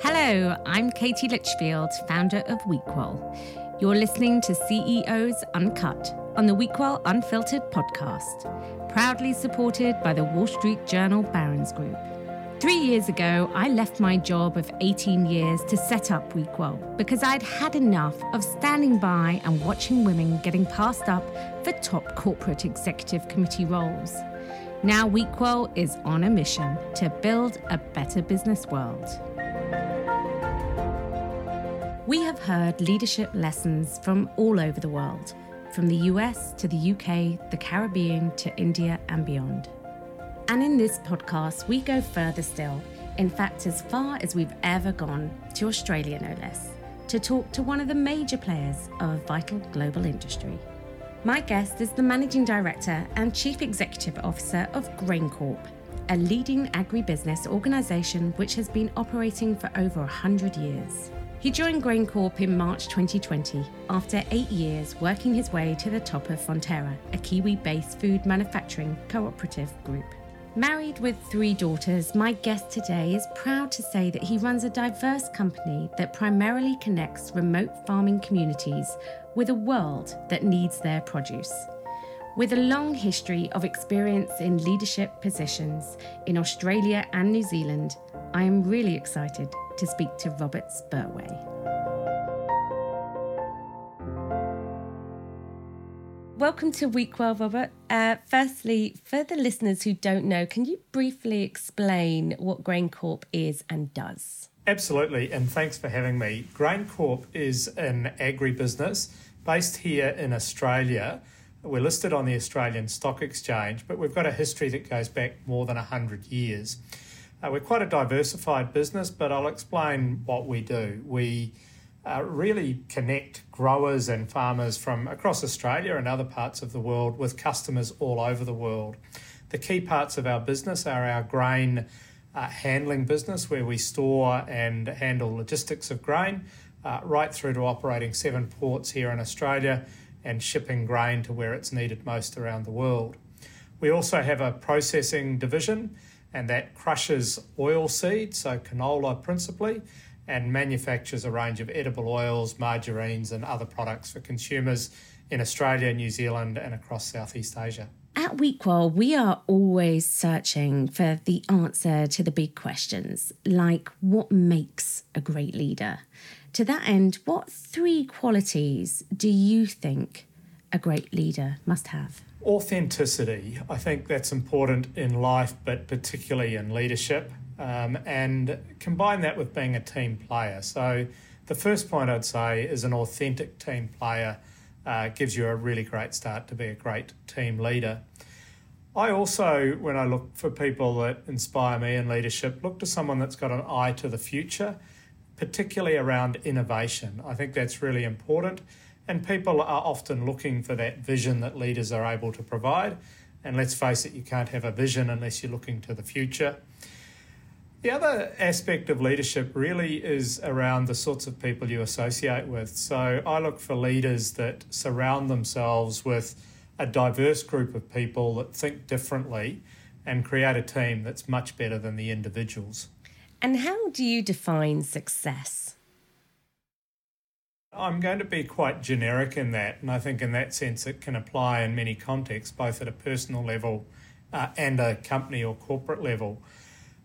Hello, I'm Katie Litchfield, founder of WeQual. You're listening to CEOs Uncut on the WeQual Unfiltered podcast, proudly supported by the Wall Street Journal Barron's Group. Three years ago, I left my job of 18 years to set up WeQual because I'd had enough of standing by and watching women getting passed up for top corporate executive committee roles. Now, WeQual is on a mission to build a better business world. We have heard leadership lessons from all over the world, from the US to the UK, the Caribbean to India and beyond. And in this podcast, we go further still, in fact, as far as we've ever gone to Australia, no less, to talk to one of the major players of a vital global industry. My guest is the Managing Director and Chief Executive Officer of GrainCorp, a leading agribusiness organisation which has been operating for over 100 years. He joined GrainCorp in March 2020 after eight years working his way to the top of Fonterra, a Kiwi based food manufacturing cooperative group. Married with three daughters, my guest today is proud to say that he runs a diverse company that primarily connects remote farming communities with a world that needs their produce. With a long history of experience in leadership positions in Australia and New Zealand, I am really excited to speak to Robert Spurway. Welcome to WeQual, Robert. Uh, firstly, for the listeners who don't know, can you briefly explain what GrainCorp is and does? Absolutely, and thanks for having me. GrainCorp is an agribusiness based here in Australia. We're listed on the Australian Stock Exchange, but we've got a history that goes back more than 100 years. Uh, we're quite a diversified business, but I'll explain what we do. We uh, really connect growers and farmers from across Australia and other parts of the world with customers all over the world. The key parts of our business are our grain uh, handling business, where we store and handle logistics of grain, uh, right through to operating seven ports here in Australia and shipping grain to where it's needed most around the world. We also have a processing division, and that crushes oil seed, so canola principally, and manufactures a range of edible oils, margarines, and other products for consumers in Australia, New Zealand, and across Southeast Asia. At WeQual, we are always searching for the answer to the big questions, like what makes a great leader? To that end, what three qualities do you think a great leader must have? Authenticity. I think that's important in life, but particularly in leadership um, and combine that with being a team player. So, the first point I'd say is an authentic team player uh, gives you a really great start to be a great team leader. I also, when I look for people that inspire me in leadership, look to someone that's got an eye to the future, particularly around innovation. I think that's really important. And people are often looking for that vision that leaders are able to provide. And let's face it, you can't have a vision unless you're looking to the future. The other aspect of leadership really is around the sorts of people you associate with. So I look for leaders that surround themselves with a diverse group of people that think differently and create a team that's much better than the individuals. And how do you define success? I'm going to be quite generic in that, and I think in that sense it can apply in many contexts, both at a personal level uh, and a company or corporate level.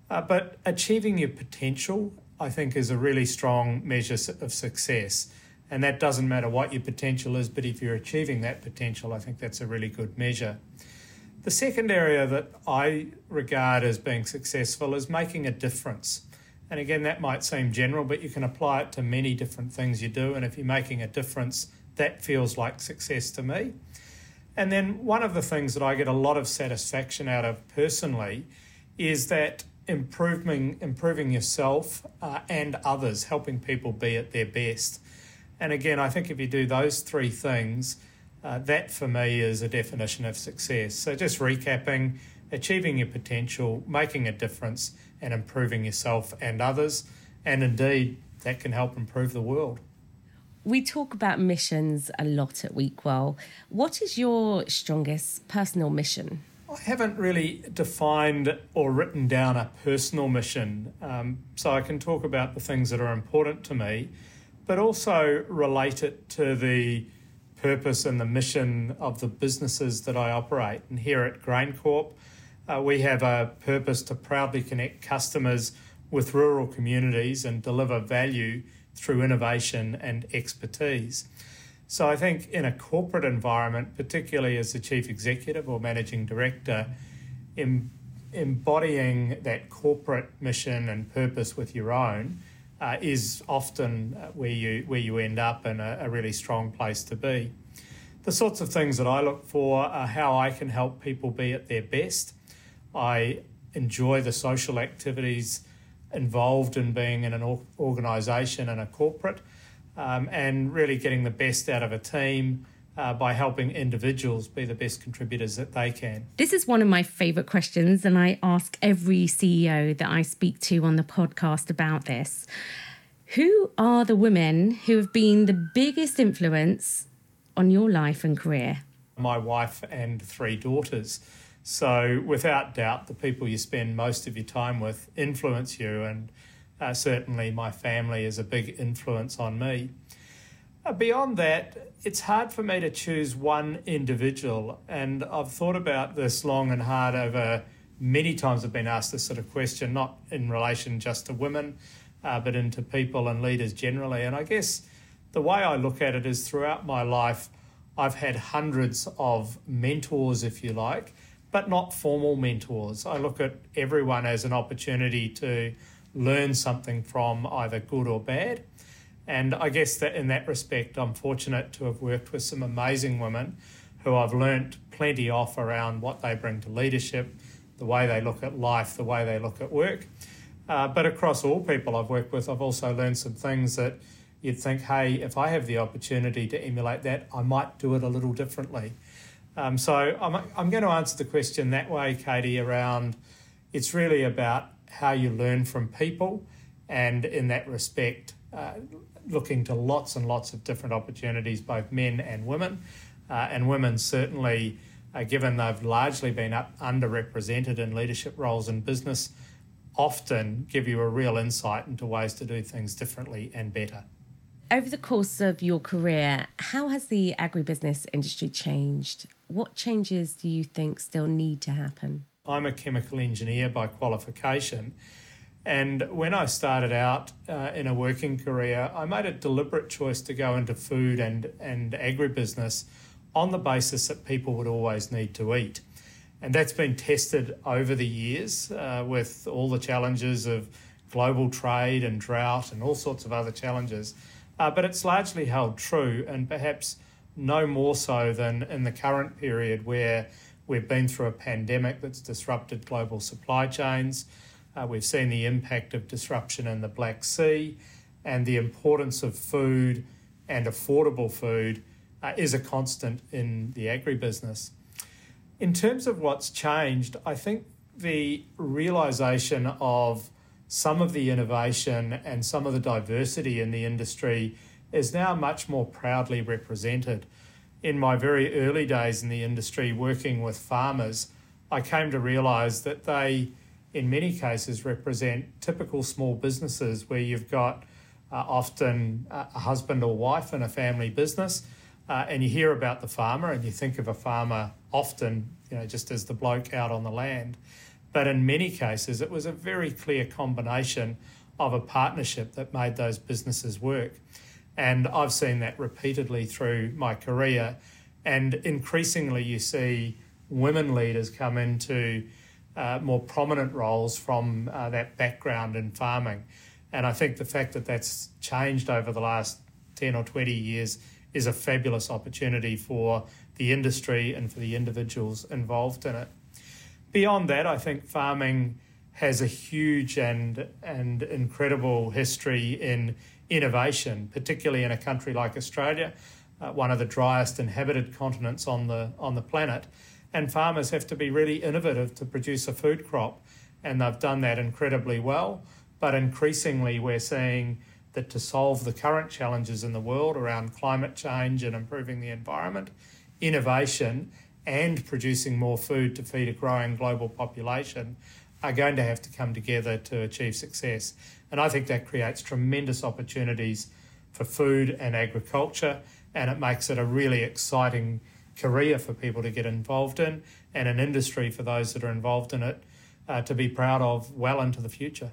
Uh, but achieving your potential, I think, is a really strong measure of success. And that doesn't matter what your potential is, but if you're achieving that potential, I think that's a really good measure. The second area that I regard as being successful is making a difference. And again, that might seem general, but you can apply it to many different things you do. And if you're making a difference, that feels like success to me. And then one of the things that I get a lot of satisfaction out of personally is that improving improving yourself uh, and others, helping people be at their best. And again, I think if you do those three things, uh, that for me is a definition of success. So just recapping, achieving your potential, making a difference, and improving yourself and others, and indeed that can help improve the world. We talk about missions a lot at WeQual. What is your strongest personal mission? I haven't really defined or written down a personal mission, um, so I can talk about the things that are important to me, but also relate it to the purpose and the mission of the businesses that I operate. And here at GrainCorp, uh, we have a purpose to proudly connect customers with rural communities and deliver value through innovation and expertise. So I think in a corporate environment, particularly as the chief executive or managing director, em- embodying that corporate mission and purpose with your own uh, is often uh, where you where you end up in a, a really strong place to be. The sorts of things that I look for are how I can help people be at their best. I enjoy the social activities involved in being in an organisation and a corporate um, and really getting the best out of a team uh, by helping individuals be the best contributors that they can. This is one of my favourite questions, and I ask every CEO that I speak to on the podcast about this. Who are the women who have been the biggest influence on your life and career? My wife and three daughters. So, without doubt, the people you spend most of your time with influence you, and uh, certainly my family is a big influence on me. Uh, beyond that, it's hard for me to choose one individual, and I've thought about this long and hard over many times. I've been asked this sort of question, not in relation just to women, uh, but into people and leaders generally. And I guess the way I look at it is throughout my life, I've had hundreds of mentors, if you like, but not formal mentors. I look at everyone as an opportunity to learn something from, either good or bad. And I guess that in that respect, I'm fortunate to have worked with some amazing women who I've learnt plenty off around what they bring to leadership, the way they look at life, the way they look at work. Uh, but across all people I've worked with, I've also learned some things that you'd think, hey, if I have the opportunity to emulate that, I might do it a little differently. Um, so I'm, I'm going to answer the question that way, Katie, around it's really about how you learn from people, and in that respect, uh, looking to lots and lots of different opportunities, both men and women. Uh, and women certainly, uh, given they've largely been up, underrepresented in leadership roles in business, often give you a real insight into ways to do things differently and better. Over the course of your career, how has the agribusiness industry changed? What changes do you think still need to happen? I'm a chemical engineer by qualification. And when I started out uh, in a working career, I made a deliberate choice to go into food and, and agribusiness on the basis that people would always need to eat. And that's been tested over the years uh, with all the challenges of global trade and drought and all sorts of other challenges. Uh, but it's largely held true, and perhaps no more so than in the current period where we've been through a pandemic that's disrupted global supply chains. Uh, we've seen the impact of disruption in the Black Sea, and the importance of food and affordable food uh, is a constant in the agribusiness. In terms of what's changed, I think the realization of some of the innovation and some of the diversity in the industry is now much more proudly represented. In my very early days in the industry, working with farmers, I came to realise that they, in many cases, represent typical small businesses where you've got uh, often a husband or wife in a family business, uh, and you hear about the farmer and you think of a farmer often, you know, just as the bloke out on the land. But in many cases, it was a very clear combination of a partnership that made those businesses work. And I've seen that repeatedly through my career. And increasingly, you see women leaders come into uh, more prominent roles from uh, that background in farming. And I think the fact that that's changed over the last 10 or 20 years is a fabulous opportunity for the industry and for the individuals involved in it beyond that, I think farming has a huge and and incredible history in innovation, particularly in a country like Australia, uh, one of the driest inhabited continents on the on the planet. And farmers have to be really innovative to produce a food crop, and they've done that incredibly well. But increasingly, we're seeing that to solve the current challenges in the world around climate change and improving the environment, innovation and producing more food to feed a growing global population are going to have to come together to achieve success. And I think that creates tremendous opportunities for food and agriculture, and it makes it a really exciting career for people to get involved in and an industry for those that are involved in it uh, to be proud of well into the future.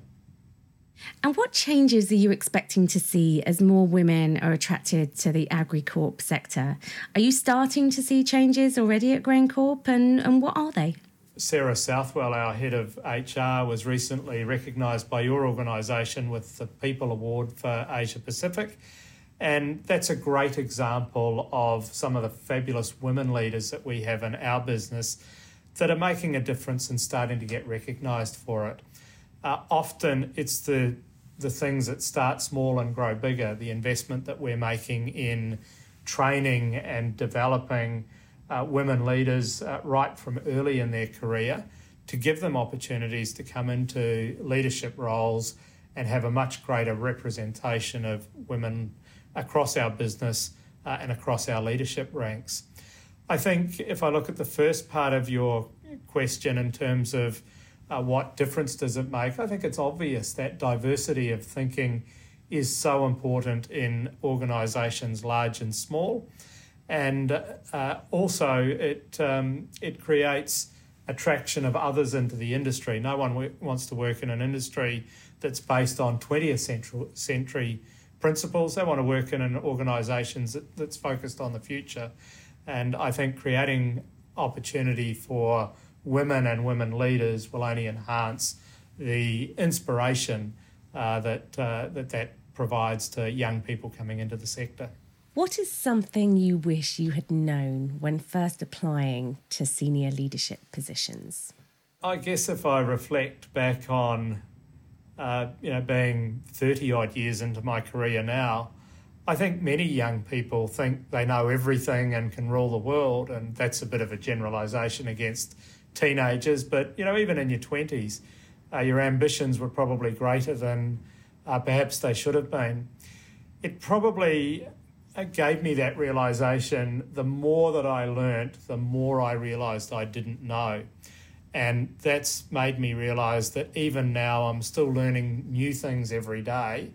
And what changes are you expecting to see as more women are attracted to the AgriCorp sector? Are you starting to see changes already at GrainCorp, and, and what are they? Sarah Southwell, our head of HR, was recently recognised by your organisation with the People Award for Asia Pacific. And that's a great example of some of the fabulous women leaders that we have in our business that are making a difference and starting to get recognised for it. Uh, often it's the the things that start small and grow bigger. The investment that we're making in training and developing uh, women leaders uh, right from early in their career to give them opportunities to come into leadership roles and have a much greater representation of women across our business uh, and across our leadership ranks. I think if I look at the first part of your question in terms of uh, what difference does it make? I think it's obvious that diversity of thinking is so important in organisations large and small, and uh, also it um, it creates attraction of others into the industry. No one w- wants to work in an industry that's based on 20th century principles. They want to work in an organisation that, that's focused on the future, and I think creating opportunity for women and women leaders will only enhance the inspiration uh, that, uh, that that provides to young people coming into the sector. What is something you wish you had known when first applying to senior leadership positions? I guess if I reflect back on, uh, you know, being 30 odd years into my career now, I think many young people think they know everything and can rule the world, and that's a bit of a generalisation against teenagers, but you know, even in your 20s, uh, your ambitions were probably greater than uh, perhaps they should have been. It probably gave me that realization. The more that I learnt, the more I realized I didn't know. And that's made me realize that even now I'm still learning new things every day,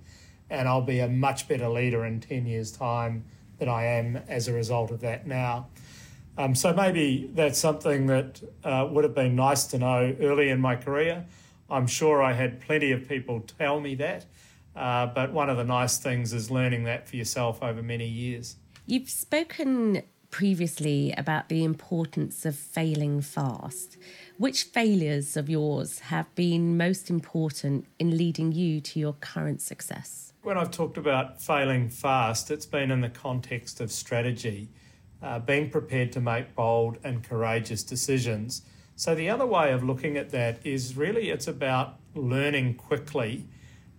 and I'll be a much better leader in 10 years' time than I am as a result of that now. Um, so maybe that's something that uh, would have been nice to know early in my career. I'm sure I had plenty of people tell me that, uh, but one of the nice things is learning that for yourself over many years. You've spoken previously about the importance of failing fast. Which failures of yours have been most important in leading you to your current success? When I've talked about failing fast, it's been in the context of strategy uh, being prepared to make bold and courageous decisions. So the other way of looking at that is really it's about learning quickly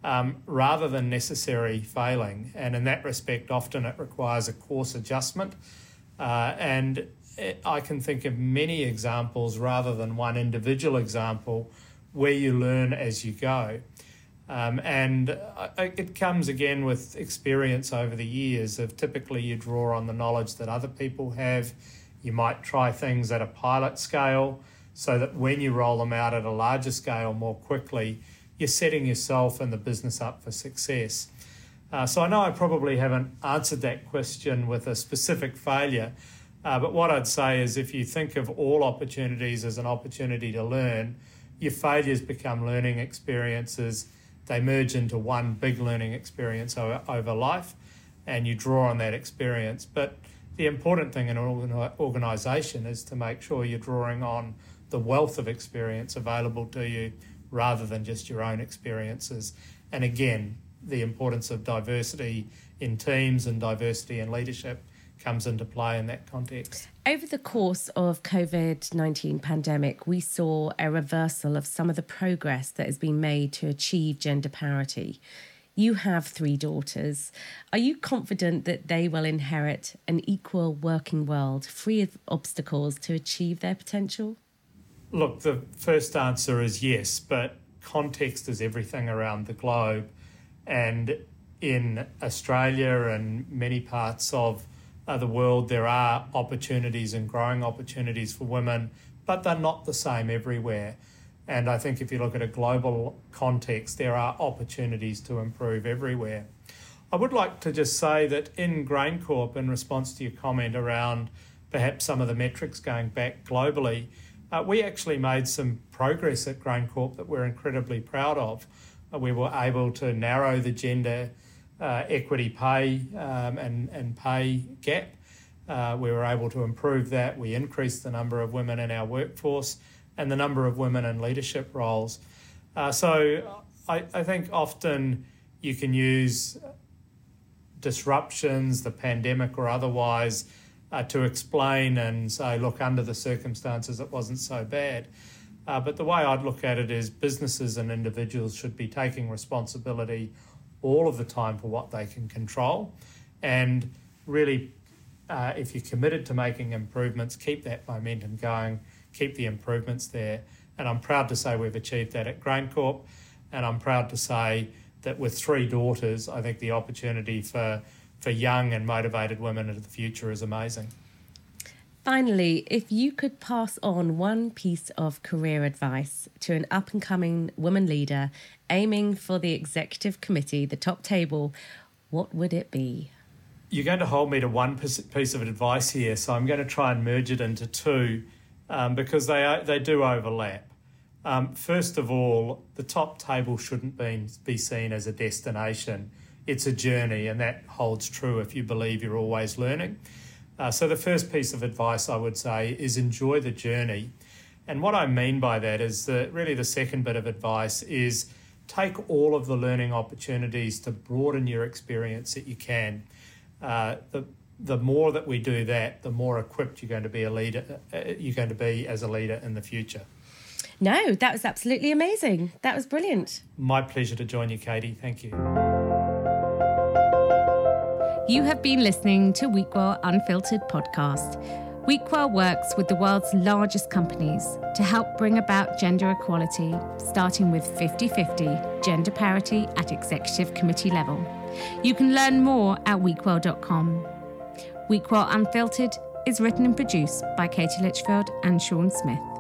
um, rather than necessary failing. And in that respect, often it requires a course adjustment. Uh, and it, I can think of many examples rather than one individual example where you learn as you go. Um, and it comes again with experience over the years of typically you draw on the knowledge that other people have. You might try things at a pilot scale so that when you roll them out at a larger scale more quickly, you're setting yourself and the business up for success. Uh, so I know I probably haven't answered that question with a specific failure, uh, but what I'd say is if you think of all opportunities as an opportunity to learn, your failures become learning experiences they merge into one big learning experience over life, and you draw on that experience. But the important thing in an organisation is to make sure you're drawing on the wealth of experience available to you rather than just your own experiences. And again, the importance of diversity in teams and diversity in leadership comes into play in that context. Over the course of COVID-19 pandemic, we saw a reversal of some of the progress that has been made to achieve gender parity. You have three daughters. Are you confident that they will inherit an equal working world free of obstacles to achieve their potential? Look, the first answer is yes, but context is everything around the globe. And in Australia and many parts of the world, there are opportunities and growing opportunities for women, but they're not the same everywhere. And I think if you look at a global context, there are opportunities to improve everywhere. I would like to just say that in GrainCorp, in response to your comment around perhaps some of the metrics going back globally, uh, we actually made some progress at GrainCorp that we're incredibly proud of. Uh, we were able to narrow the gender uh, equity pay um, and, and pay gap. Uh, we were able to improve that. We increased the number of women in our workforce and the number of women in leadership roles. Uh, so I, I think often you can use disruptions, the pandemic or otherwise, uh, to explain and say, look, under the circumstances, it wasn't so bad. Uh, but the way I'd look at it is businesses and individuals should be taking responsibility all of the time for what they can control. And really, uh, if you're committed to making improvements, keep that momentum going, keep the improvements there. And I'm proud to say we've achieved that at GrainCorp. And I'm proud to say that with three daughters, I think the opportunity for, for young and motivated women into the future is amazing. Finally, if you could pass on one piece of career advice to an up and coming woman leader aiming for the executive committee, the top table, what would it be? You're going to hold me to one piece of advice here, so I'm going to try and merge it into two um, because they, are, they do overlap. Um, first of all, the top table shouldn't be, be seen as a destination. It's a journey, and that holds true if you believe you're always learning. Uh, so, the first piece of advice I would say is enjoy the journey. And what I mean by that is that really the second bit of advice is take all of the learning opportunities to broaden your experience that you can. Uh, the the more that we do that, the more equipped you're going to be a leader. Uh, you're going to be as a leader in the future. No, that was absolutely amazing. That was brilliant. My pleasure to join you, Katie. Thank you. You have been listening to WeQual Unfiltered podcast. WeQual works with the world's largest companies to help bring about gender equality, starting with 50 50 gender parity at executive committee level. You can learn more at wequal.com. WeQual Unfiltered is written and produced by Katie Litchfield and Sean Smith.